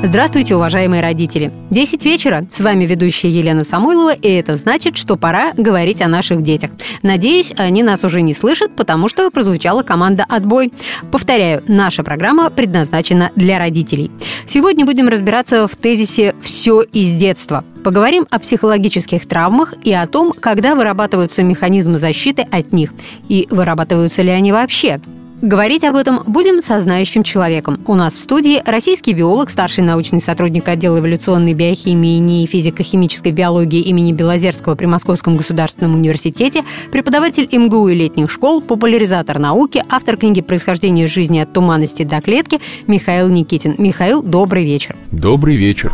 Здравствуйте, уважаемые родители! 10 вечера, с вами ведущая Елена Самойлова, и это значит, что пора говорить о наших детях. Надеюсь, они нас уже не слышат, потому что прозвучала команда «Отбой». Повторяю, наша программа предназначена для родителей. Сегодня будем разбираться в тезисе «все из детства». Поговорим о психологических травмах и о том, когда вырабатываются механизмы защиты от них, и вырабатываются ли они вообще. Говорить об этом будем со знающим человеком. У нас в студии российский биолог, старший научный сотрудник отдела эволюционной биохимии и НИИ физико-химической биологии имени Белозерского при Московском государственном университете, преподаватель МГУ и летних школ, популяризатор науки, автор книги «Происхождение жизни от туманности до клетки» Михаил Никитин. Михаил, добрый вечер. Добрый вечер.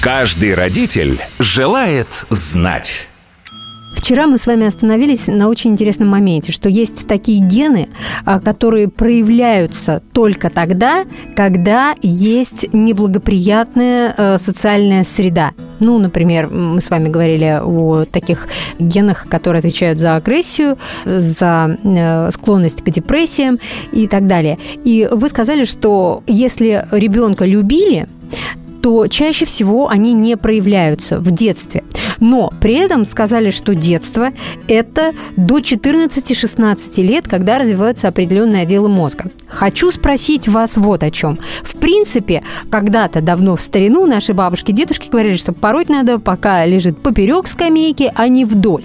Каждый родитель желает знать. Вчера мы с вами остановились на очень интересном моменте, что есть такие гены, а, которые проявляются только тогда, когда есть неблагоприятная э, социальная среда. Ну, например, мы с вами говорили о таких генах, которые отвечают за агрессию, за э, склонность к депрессиям и так далее. И вы сказали, что если ребенка любили, то чаще всего они не проявляются в детстве. Но при этом сказали, что детство – это до 14-16 лет, когда развиваются определенные отделы мозга. Хочу спросить вас вот о чем. В принципе, когда-то давно в старину наши бабушки, дедушки говорили, что пороть надо, пока лежит поперек скамейки, а не вдоль.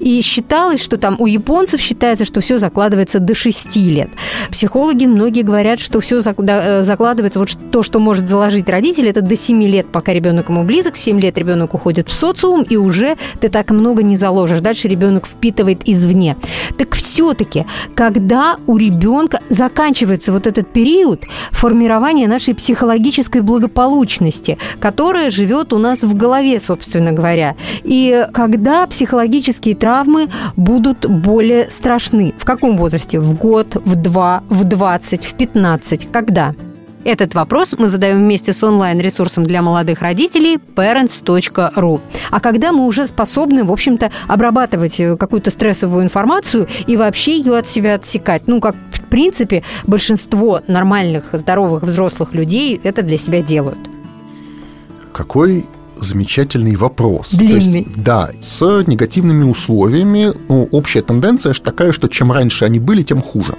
И считалось, что там у японцев считается, что все закладывается до 6 лет. Психологи многие говорят, что все э, закладывается, вот то, что может заложить родитель, это до 7 лет, пока ребенок ему близок, 7 лет ребенок уходит в социум, и уже ты так много не заложишь. Дальше ребенок впитывает извне. Так все-таки, когда у ребенка заканчивается вот этот период формирования нашей психологической благополучности, которая живет у нас в голове, собственно говоря, и когда психологические травмы будут более страшны. В каком возрасте? В год, в два, в двадцать, в пятнадцать? Когда? Этот вопрос мы задаем вместе с онлайн-ресурсом для молодых родителей parents.ru. А когда мы уже способны, в общем-то, обрабатывать э, какую-то стрессовую информацию и вообще ее от себя отсекать? Ну, как, в принципе, большинство нормальных, здоровых взрослых людей это для себя делают. Какой замечательный вопрос. Длинный. То есть, да, с негативными условиями ну, общая тенденция такая, что чем раньше они были, тем хуже.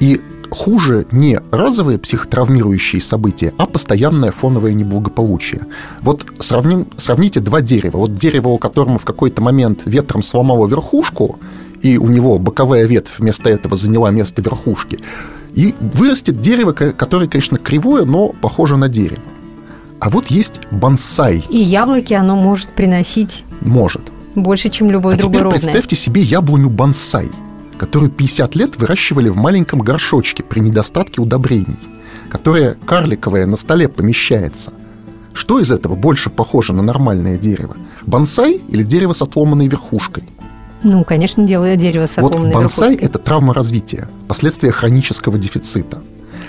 И хуже не разовые психотравмирующие события, а постоянное фоновое неблагополучие. Вот сравним, сравните два дерева. Вот дерево, у которому в какой-то момент ветром сломало верхушку, и у него боковая ветвь вместо этого заняла место верхушки, и вырастет дерево, которое, конечно, кривое, но похоже на дерево. А вот есть бонсай. И яблоки оно может приносить... Может. Больше, чем любое а другое теперь представьте себе яблоню бонсай – которую 50 лет выращивали в маленьком горшочке при недостатке удобрений, которая карликовая на столе помещается. Что из этого больше похоже на нормальное дерево? Бонсай или дерево с отломанной верхушкой? Ну, конечно, делаю дерево с отломанной вот бонсай это травма развития, последствия хронического дефицита.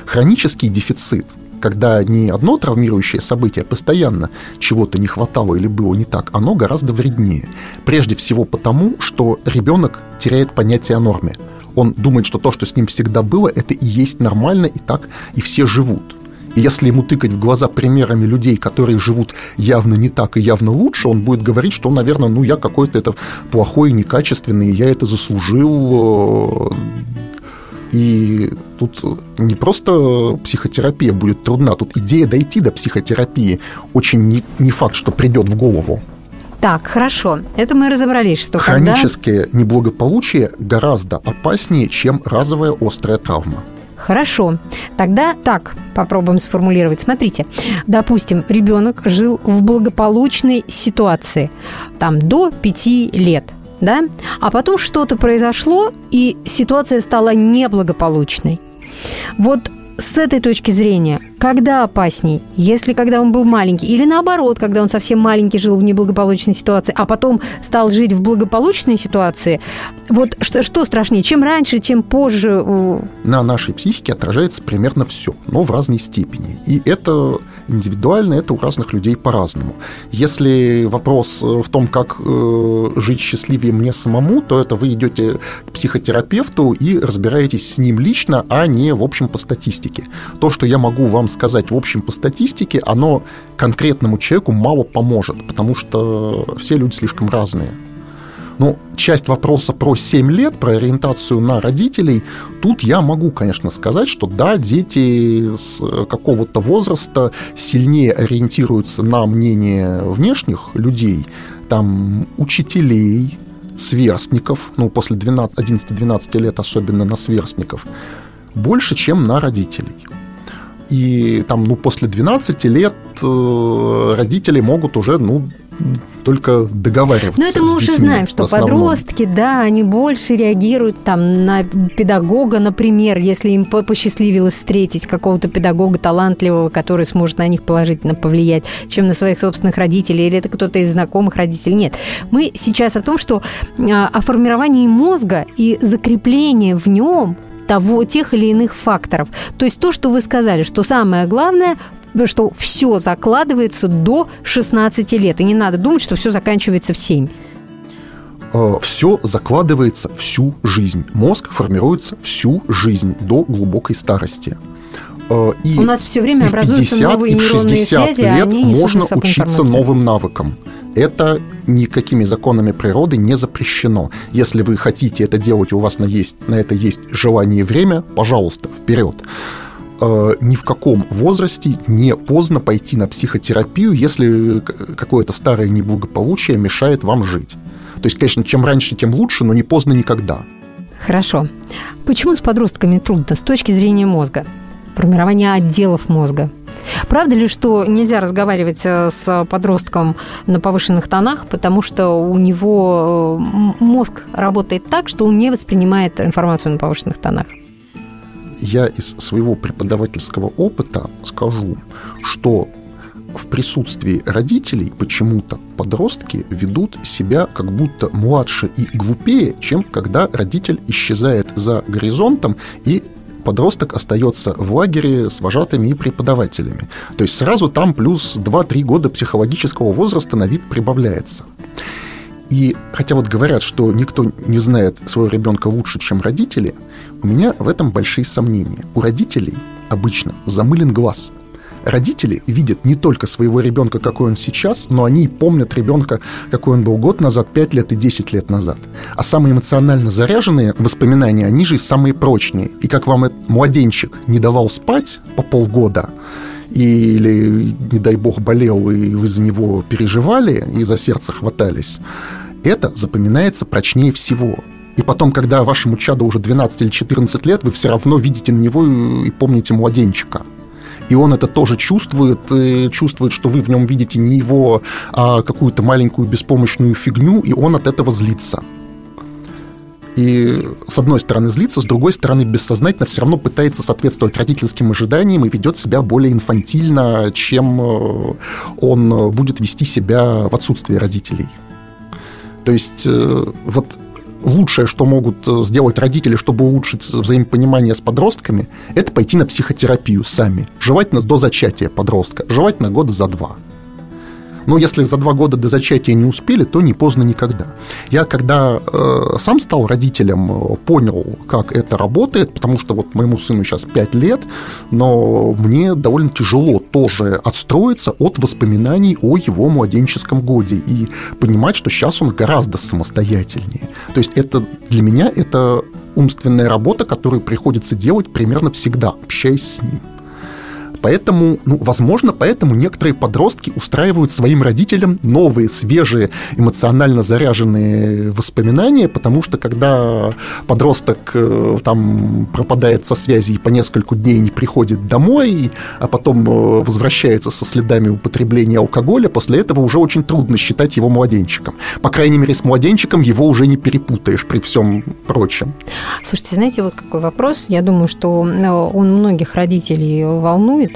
Хронический дефицит – когда не одно травмирующее событие, постоянно чего-то не хватало или было не так, оно гораздо вреднее. Прежде всего потому, что ребенок теряет понятие о норме. Он думает, что то, что с ним всегда было, это и есть нормально, и так и все живут. И если ему тыкать в глаза примерами людей, которые живут явно не так и явно лучше, он будет говорить, что, наверное, ну я какой-то это плохой, некачественный, я это заслужил, э, и тут не просто психотерапия будет трудна, тут идея дойти до психотерапии очень не, не факт, что придет в голову. Так, хорошо. Это мы разобрались, что Хроническое когда... неблагополучие гораздо опаснее, чем разовая острая травма. Хорошо. Тогда так попробуем сформулировать. Смотрите, допустим, ребенок жил в благополучной ситуации, там до пяти лет да? А потом что-то произошло, и ситуация стала неблагополучной. Вот с этой точки зрения, когда опасней? Если когда он был маленький, или наоборот, когда он совсем маленький жил в неблагополучной ситуации, а потом стал жить в благополучной ситуации, вот что, что страшнее, чем раньше, чем позже? На нашей психике отражается примерно все, но в разной степени. И это индивидуально, это у разных людей по-разному. Если вопрос э, в том, как э, жить счастливее мне самому, то это вы идете к психотерапевту и разбираетесь с ним лично, а не в общем по статистике. То, что я могу вам сказать в общем по статистике, оно конкретному человеку мало поможет, потому что все люди слишком разные. Ну, часть вопроса про 7 лет, про ориентацию на родителей, тут я могу, конечно, сказать, что да, дети с какого-то возраста сильнее ориентируются на мнение внешних людей, там, учителей, сверстников, ну, после 11-12 лет особенно на сверстников, больше, чем на родителей. И там, ну, после 12 лет э, родители могут уже, ну, только договариваться. Но это мы уже знаем, что подростки, да, они больше реагируют там на педагога, например, если им посчастливилось встретить какого-то педагога талантливого, который сможет на них положительно повлиять, чем на своих собственных родителей, или это кто-то из знакомых родителей. Нет. Мы сейчас о том, что а, о формировании мозга и закреплении в нем того, тех или иных факторов. То есть то, что вы сказали, что самое главное что все закладывается до 16 лет. И не надо думать, что все заканчивается в 7 э, все закладывается всю жизнь. Мозг формируется всю жизнь до глубокой старости. Э, и, У нас все время образуются 50, новые нейронные связи, лет они можно учиться новым навыкам. Это никакими законами природы не запрещено. Если вы хотите это делать, у вас на, есть, на это есть желание и время, пожалуйста, вперед э, ни в каком возрасте не поздно пойти на психотерапию, если какое-то старое неблагополучие мешает вам жить. То есть, конечно, чем раньше, тем лучше, но не поздно никогда. Хорошо. Почему с подростками трудно с точки зрения мозга? Формирование отделов мозга. Правда ли, что нельзя разговаривать э, с подростком на повышенных тонах, потому что у него э, мозг работает так, что он не воспринимает информацию на повышенных тонах? Я из своего преподавательского опыта скажу, что в присутствии родителей почему-то подростки ведут себя как будто младше и глупее, чем когда родитель исчезает за горизонтом и подросток остается в лагере с вожатыми и преподавателями. То есть сразу там плюс 2-3 года психологического возраста на вид прибавляется. И хотя вот говорят, что никто не знает своего ребенка лучше, чем родители, у меня в этом большие сомнения. У родителей обычно замылен глаз. Родители видят не только своего ребенка, какой он сейчас, но они и помнят ребенка, какой он был год назад, 5 лет и 10 лет назад. А самые эмоционально заряженные воспоминания, они же и самые прочные. И как вам этот младенчик не давал спать по полгода, или, не дай бог, болел, и вы за него переживали, и за сердце хватались, это запоминается прочнее всего. И потом, когда вашему чаду уже 12 или 14 лет, вы все равно видите на него и помните младенчика. И он это тоже чувствует, чувствует, что вы в нем видите не его, а какую-то маленькую беспомощную фигню, и он от этого злится. И с одной стороны злится, с другой стороны бессознательно все равно пытается соответствовать родительским ожиданиям и ведет себя более инфантильно, чем э, он будет вести себя в отсутствии родителей. То есть э, вот лучшее, что могут э, сделать родители, чтобы улучшить взаимопонимание с подростками, это пойти на психотерапию сами. Желательно до зачатия подростка, желательно года за два. Но если за два года до зачатия не успели, то не поздно никогда. Я когда э, сам стал родителем, э, понял, как это работает, потому что вот моему сыну сейчас 5 лет, но мне довольно тяжело тоже отстроиться от воспоминаний о его младенческом годе и понимать, что сейчас он гораздо самостоятельнее. То есть это для меня это умственная работа, которую приходится делать примерно всегда, общаясь с ним. Поэтому, ну, возможно, поэтому некоторые подростки устраивают своим родителям новые, свежие, эмоционально заряженные воспоминания, потому что когда подросток э, там пропадает со связи и по несколько дней не приходит домой, а потом э, возвращается со следами употребления алкоголя, после этого уже очень трудно считать его младенчиком. По крайней мере, с младенчиком его уже не перепутаешь при всем прочем. Слушайте, знаете, вот какой вопрос. Я думаю, что э, он многих родителей волнует.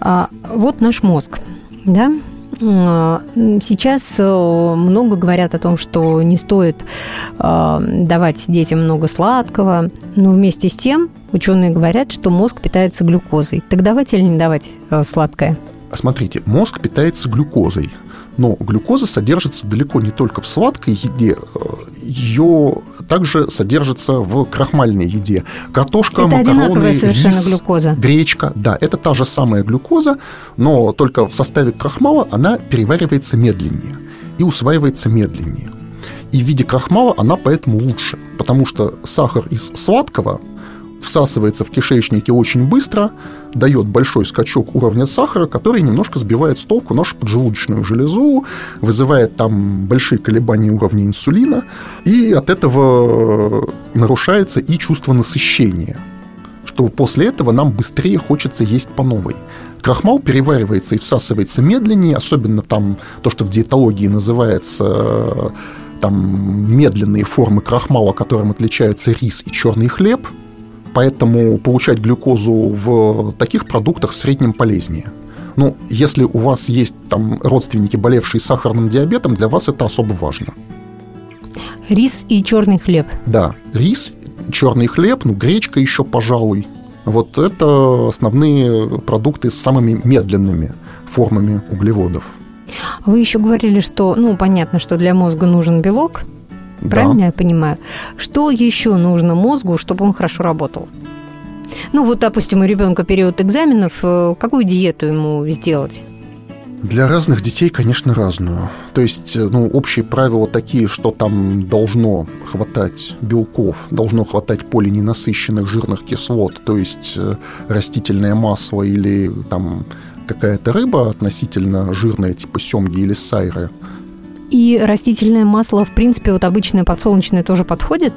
А, вот наш мозг, да, Сейчас э, много говорят о том, что не стоит а, давать детям много сладкого, но вместе с тем ученые говорят, что мозг питается глюкозой. Так давать или не давать э, сладкое? Смотрите, мозг питается глюкозой. Но глюкоза содержится далеко не только в сладкой еде, ее также содержится в крахмальной еде. Картошка, это макароны, рис, глюкоза. гречка. Да, это та же самая глюкоза, но только в составе крахмала она переваривается медленнее и усваивается медленнее. И в виде крахмала она поэтому лучше, потому что сахар из сладкого всасывается в кишечнике очень быстро, дает большой скачок уровня сахара, который немножко сбивает с толку нашу поджелудочную железу, вызывает там большие колебания уровня инсулина, и от этого нарушается и чувство насыщения что после этого нам быстрее хочется есть по новой. Крахмал переваривается и всасывается медленнее, особенно там то, что в диетологии называется там медленные формы крахмала, которым отличаются рис и черный хлеб – Поэтому получать глюкозу в таких продуктах в среднем полезнее. Ну, если у вас есть там родственники, болевшие сахарным диабетом, для вас это особо важно. Рис и черный хлеб. Да, рис, черный хлеб, ну, гречка еще, пожалуй. Вот это основные продукты с самыми медленными формами углеводов. Вы еще говорили, что, ну, понятно, что для мозга нужен белок, Правильно да. я понимаю? Что еще нужно мозгу, чтобы он хорошо работал? Ну вот, допустим, у ребенка период экзаменов, э, какую диету ему сделать? Для разных детей, конечно, разную. То есть, э, ну, общие правила такие, что там должно хватать белков, должно хватать полиненасыщенных жирных кислот, то есть э, растительное масло или там какая-то рыба относительно жирная, типа семги или сайры – и растительное масло, в принципе, вот обычное подсолнечное тоже подходит?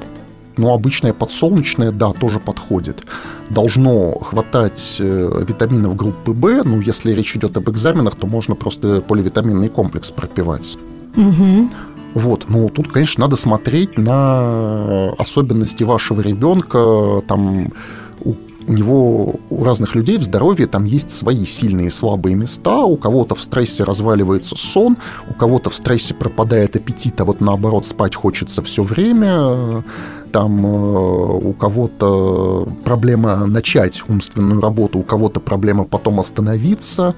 Ну, обычное подсолнечное, да, тоже подходит. Должно хватать э, витаминов группы В. Ну, если речь идет об экзаменах, то можно просто поливитаминный комплекс пропивать. Угу. Вот, ну тут, конечно, надо смотреть на особенности вашего ребенка, там у него, у разных людей в здоровье там есть свои сильные и слабые места. У кого-то в стрессе разваливается сон, у кого-то в стрессе пропадает аппетит, а вот наоборот спать хочется все время. Там э, у кого-то проблема начать умственную работу, у кого-то проблема потом остановиться.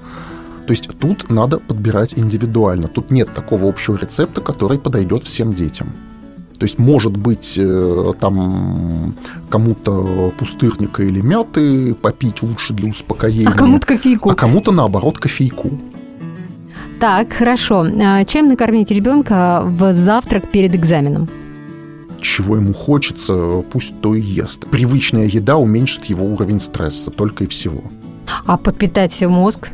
То есть тут надо подбирать индивидуально. Тут нет такого общего рецепта, который подойдет всем детям. То есть, может быть, э, там кому-то пустырника или мяты попить лучше для успокоения. А кому-то кофейку. А кому-то, наоборот, кофейку. Так, хорошо. А чем накормить ребенка в завтрак перед экзаменом? чего ему хочется, пусть то и ест. Привычная еда уменьшит его уровень стресса, только и всего. А подпитать мозг?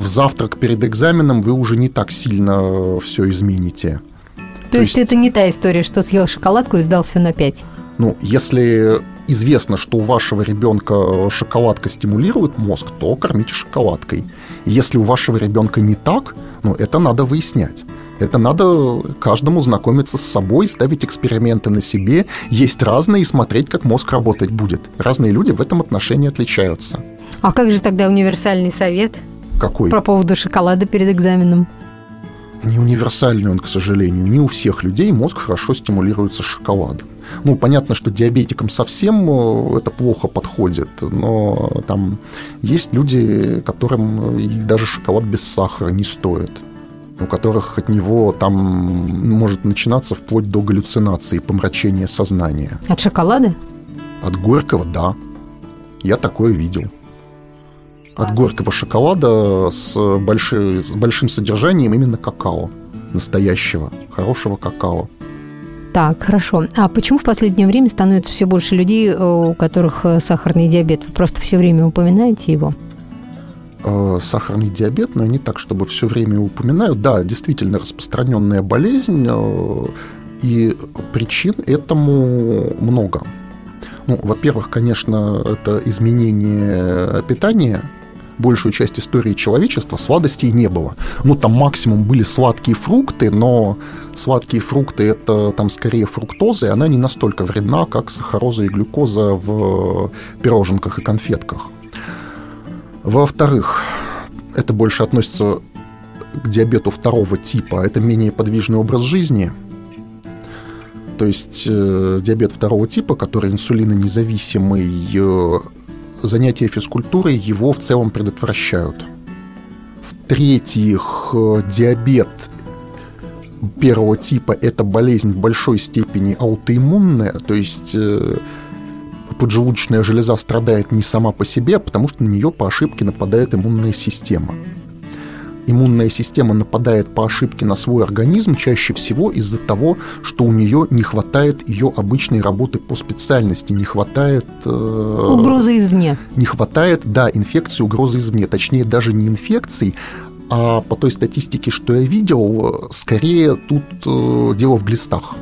В завтрак перед экзаменом вы уже не так сильно все измените. То, То есть, есть это не та история, что съел шоколадку и сдал все на 5? Ну, если известно, что у вашего ребенка шоколадка стимулирует мозг, то кормите шоколадкой. Если у вашего ребенка не так, ну, это надо выяснять. Это надо каждому знакомиться с собой, ставить эксперименты на себе, есть разные и смотреть, как мозг работать будет. Разные люди в этом отношении отличаются. А как же тогда универсальный совет? Какой? По поводу шоколада перед экзаменом не универсальный он, к сожалению. Не у всех людей мозг хорошо стимулируется шоколадом. Ну, понятно, что диабетикам совсем э, это плохо подходит, но там есть люди, которым и даже шоколад без сахара не стоит у которых от него там может начинаться вплоть до галлюцинации, помрачения сознания. От шоколада? От горького, да. Я такое видел от горького шоколада с, большой, с большим содержанием именно какао, настоящего, хорошего какао. Так, хорошо. А почему в последнее время становится все больше людей, э, у которых э, сахарный диабет? Вы просто все время упоминаете его? Э, сахарный диабет, но не так, чтобы все время упоминаю. Да, действительно распространенная болезнь, и причин этому много. Ну, во-первых, конечно, это изменение питания, большую часть истории человечества сладостей не было. Ну, там максимум были сладкие фрукты, но сладкие фрукты – это там скорее фруктоза, и она не настолько вредна, как сахароза и глюкоза в пироженках и конфетках. Во-вторых, это больше относится к диабету второго типа, это менее подвижный образ жизни – то есть э, диабет второго типа, который инсулинонезависимый, э, занятия физкультурой его в целом предотвращают. В-третьих, диабет первого типа – это болезнь в большой степени аутоиммунная, то есть поджелудочная железа страдает не сама по себе, а потому что на нее по ошибке нападает иммунная система. Иммунная система нападает по ошибке на свой организм чаще всего из-за того, что у нее не хватает ее обычной работы по специальности, не хватает... Э, угрозы извне. Не хватает, да, инфекции, угрозы извне. Точнее, даже не инфекций, а по той статистике, что я видел, скорее тут э, дело в глистах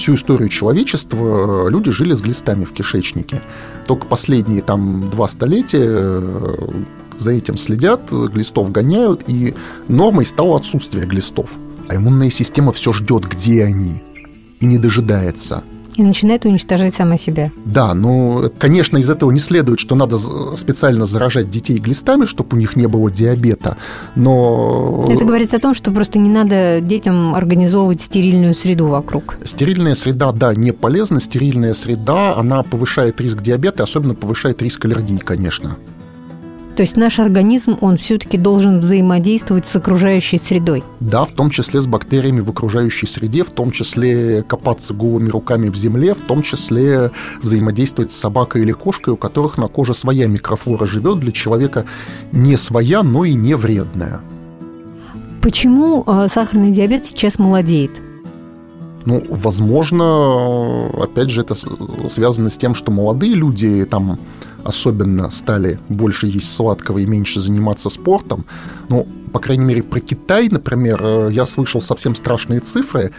всю историю человечества э, люди жили с глистами в кишечнике. Только последние там два столетия э, за этим следят, глистов гоняют, и нормой стало отсутствие глистов. А иммунная система все ждет, где они, и не дожидается и начинает уничтожать сама себя. Да, но, конечно, из этого не следует, что надо специально заражать детей глистами, чтобы у них не было диабета, но... Это говорит о том, что просто не надо детям организовывать стерильную среду вокруг. Стерильная среда, да, не полезна. Стерильная среда, она повышает риск диабета, особенно повышает риск аллергии, конечно. То есть наш организм, он все-таки должен взаимодействовать с окружающей средой. Да, в том числе с бактериями в окружающей среде, в том числе копаться голыми руками в земле, в том числе взаимодействовать с собакой или кошкой, у которых на коже своя микрофлора живет, для человека не своя, но и не вредная. Почему э, сахарный диабет сейчас молодеет? Ну, возможно, опять же, это связано с тем, что молодые люди там особенно стали больше есть сладкого и меньше заниматься спортом. Ну, по крайней мере, про Китай, например, э, я слышал совсем страшные цифры.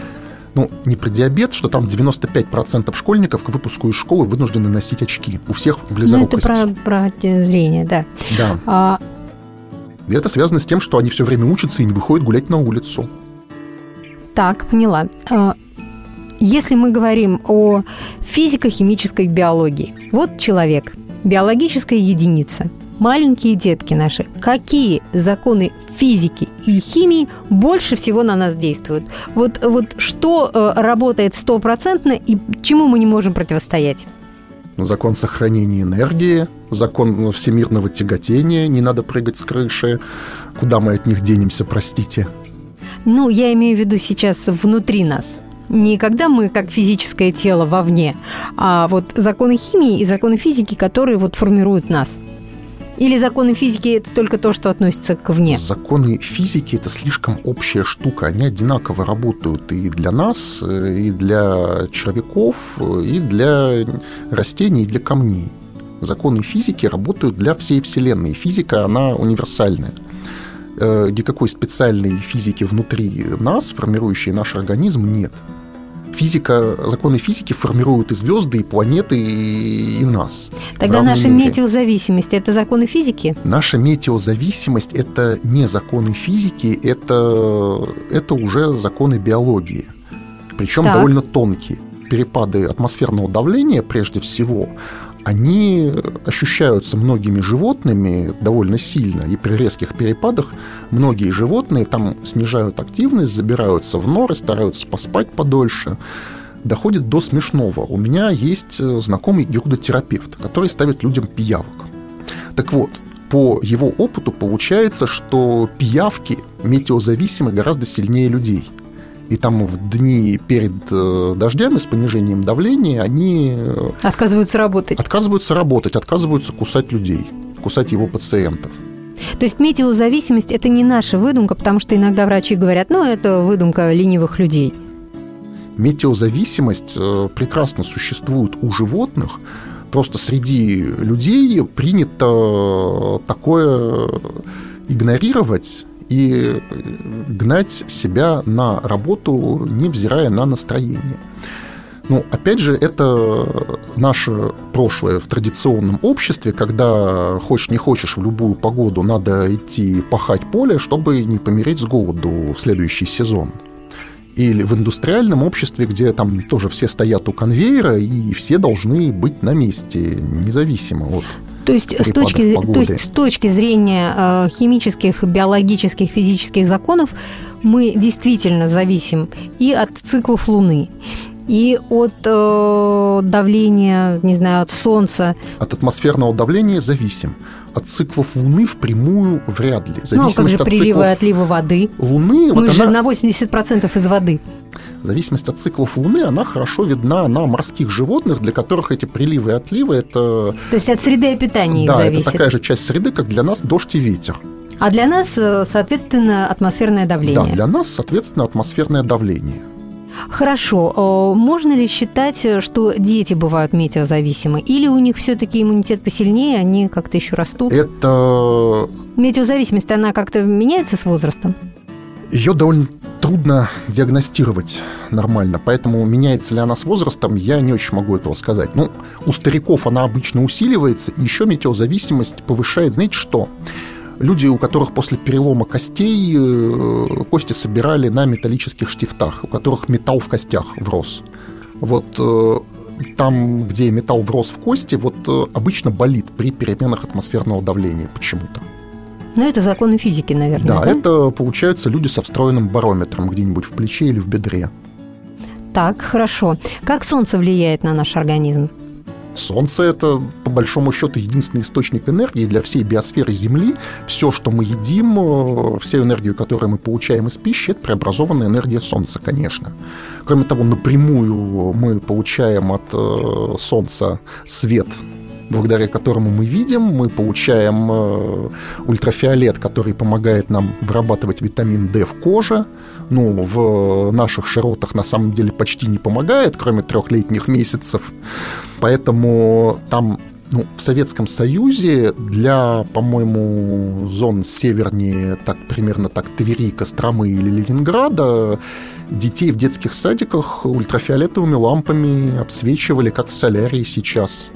Ну, не про диабет, что там 95% школьников к выпуску из школы вынуждены носить очки. У всех близорукость. Ну, это про, про зрение, да. Да. А... И это связано с тем, что они все время учатся и не выходят гулять на улицу. Так, поняла. А, если мы говорим о физико-химической биологии, вот человек, биологическая единица. Маленькие детки наши, какие законы физики и химии больше всего на нас действуют? Вот, вот что э, работает стопроцентно и чему мы не можем противостоять? Закон сохранения энергии, закон всемирного тяготения, не надо прыгать с крыши. Куда мы от них денемся, простите? Ну, я имею в виду сейчас внутри нас не когда мы как физическое тело вовне, а вот законы химии и законы физики, которые вот формируют нас. Или законы физики – это только то, что относится к вне? Законы физики – это слишком общая штука. Они одинаково работают и для нас, и для червяков, и для растений, и для камней. Законы физики работают для всей Вселенной. Физика, она универсальная э, никакой специальной физики внутри нас, формирующей наш организм, нет физика, законы физики формируют и звезды, и планеты, и, и нас. Тогда наша мере. метеозависимость – это законы физики? Наша метеозависимость – это не законы физики, это, это уже законы биологии. Причем так. довольно тонкие. Перепады атмосферного давления, прежде всего, они ощущаются многими животными довольно сильно, и при резких перепадах многие животные там снижают активность, забираются в норы, стараются поспать подольше. Доходит до смешного. У меня есть э, знакомый герудотерапевт, который ставит людям пиявок. Так вот, по его опыту получается, что пиявки метеозависимы гораздо сильнее людей – и там в дни перед э, дождями с понижением давления они... Э, отказываются работать. Отказываются работать, отказываются кусать людей, кусать его пациентов. То есть метеозависимость – это не наша выдумка, потому что иногда врачи говорят, ну, это выдумка ленивых людей. Метеозависимость э, прекрасно существует у животных, просто среди людей принято такое игнорировать и гнать себя на работу, невзирая на настроение. Ну, опять же, это наше прошлое в традиционном обществе, когда хочешь не хочешь в любую погоду надо идти пахать поле, чтобы не помереть с голоду в следующий сезон. Или в индустриальном обществе, где там тоже все стоят у конвейера, и все должны быть на месте, независимо от то есть, с точки, то есть с точки зрения э, химических, биологических, физических законов мы действительно зависим и от циклов Луны, и от э, давления, не знаю, от Солнца. От атмосферного давления зависим. От циклов Луны впрямую вряд ли. Ну, а как же приливы и отливы воды? Луны... Мы вот же она... на 80% из воды. Зависимость от циклов Луны, она хорошо видна на морских животных, для которых эти приливы и отливы это... То есть от среды питания да, зависит? Да, это такая же часть среды, как для нас дождь и ветер. А для нас, э, соответственно, атмосферное давление? Да, для нас, соответственно, атмосферное давление. Хорошо. Э, можно ли считать, что дети бывают метеозависимы? Или у них все-таки иммунитет посильнее, они как-то еще растут? Это... Метеозависимость, она как-то меняется с возрастом? Ее довольно трудно диагностировать нормально, поэтому меняется ли она с возрастом, я не очень могу этого сказать. Ну, у стариков она обычно усиливается, и еще метеозависимость повышает, знаете что? Люди, у которых после перелома костей э, кости собирали на металлических штифтах, у которых металл в костях врос. Вот э, там, где металл врос в кости, вот э, обычно болит при переменах атмосферного давления почему-то. Ну, это законы физики, наверное. Да, да, это получаются люди со встроенным барометром где-нибудь в плече или в бедре. Так, хорошо. Как солнце влияет на наш организм? Солнце – это, по большому счету, единственный источник энергии для всей биосферы Земли. Все, что мы едим, э, всю энергию, которую мы получаем из пищи, это преобразованная энергия Солнца, конечно. Кроме того, напрямую мы получаем от э, Солнца свет благодаря которому мы видим, мы получаем э, ультрафиолет, который помогает нам вырабатывать витамин D в коже. Ну, в наших широтах на самом деле почти не помогает, кроме трехлетних месяцев. Поэтому там ну, в Советском Союзе для, по-моему, зон севернее, так примерно так Твери, Костромы или Ленинграда, детей в детских садиках ультрафиолетовыми лампами обсвечивали, как в солярии сейчас.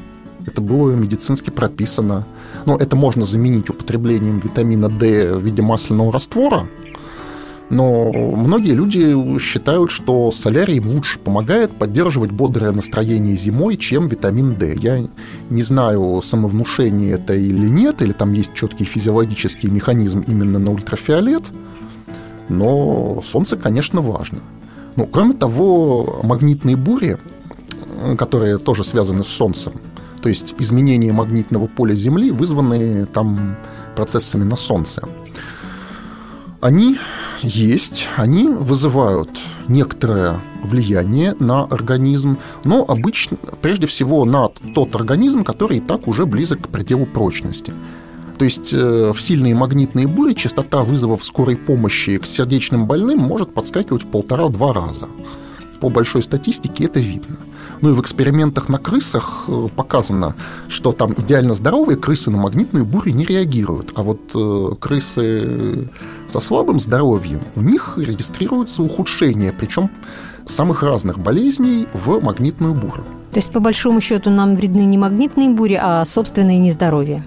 Это было медицински прописано. Но это можно заменить употреблением витамина D в виде масляного раствора. Но многие люди считают, что солярий лучше помогает поддерживать бодрое настроение зимой, чем витамин D. Я не знаю, самовнушение это или нет, или там есть четкий физиологический механизм именно на ультрафиолет, но солнце, конечно, важно. Ну, кроме того, магнитные бури, которые тоже связаны с солнцем, то есть изменения магнитного поля Земли, вызванные там процессами на Солнце. Они есть, они вызывают некоторое влияние на организм, но обычно, прежде всего, на тот организм, который и так уже близок к пределу прочности. То есть э, в сильные магнитные бури частота вызовов скорой помощи к сердечным больным может подскакивать в полтора-два раза. По большой статистике это видно. Ну и в экспериментах на крысах э, показано, что там идеально здоровые крысы на магнитную бурю не реагируют, а вот э, крысы со слабым здоровьем, у них регистрируется ухудшение, причем самых разных болезней в магнитную бурю. То есть, по большому счету, нам вредны не магнитные бури, а собственное нездоровье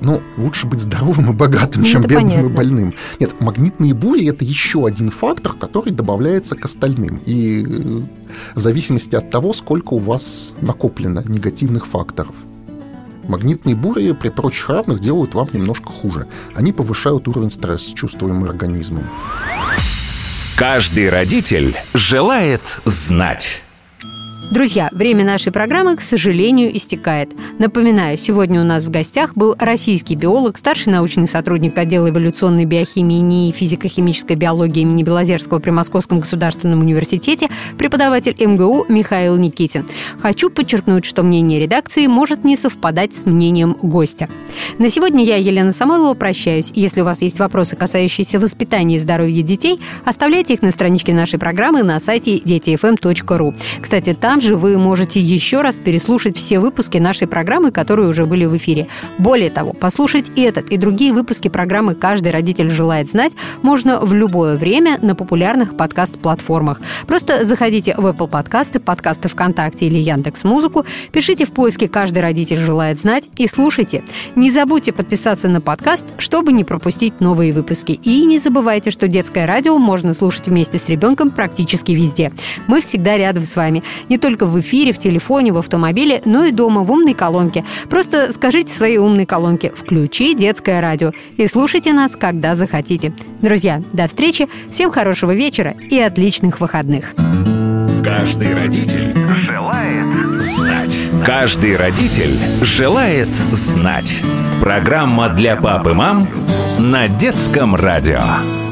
ну, лучше быть здоровым и богатым, ну, чем бедным понятно. и больным. Нет, магнитные бури – это еще один фактор, который добавляется к остальным. И э, в зависимости от того, сколько у вас накоплено негативных факторов. Магнитные бури при прочих равных делают вам немножко хуже. Они повышают уровень стресса, чувствуемый организмом. Каждый родитель желает знать. Друзья, время нашей программы, к сожалению, истекает. Напоминаю, сегодня у нас в гостях был российский биолог, старший научный сотрудник отдела эволюционной биохимии НИИ физико-химической биологии имени Белозерского при Московском государственном университете, преподаватель МГУ Михаил Никитин. Хочу подчеркнуть, что мнение редакции может не совпадать с мнением гостя. На сегодня я, Елена Самойлова, прощаюсь. Если у вас есть вопросы, касающиеся воспитания и здоровья детей, оставляйте их на страничке нашей программы на сайте детифм.ру. Кстати, там там же вы можете еще раз переслушать все выпуски нашей программы, которые уже были в эфире. Более того, послушать этот и другие выпуски программы «Каждый родитель желает знать» можно в любое время на популярных подкаст-платформах. Просто заходите в Apple подкасты, подкасты ВКонтакте или Яндекс Музыку, пишите в поиске «Каждый родитель желает знать» и слушайте. Не забудьте подписаться на подкаст, чтобы не пропустить новые выпуски. И не забывайте, что детское радио можно слушать вместе с ребенком практически везде. Мы всегда рядом с вами. Не только только в эфире, в телефоне, в автомобиле, но и дома в умной колонке. Просто скажите своей умной колонке «Включи детское радио» и слушайте нас, когда захотите. Друзья, до встречи, всем хорошего вечера и отличных выходных. Каждый родитель желает знать. Каждый родитель желает знать. Программа для пап и мам на детском радио.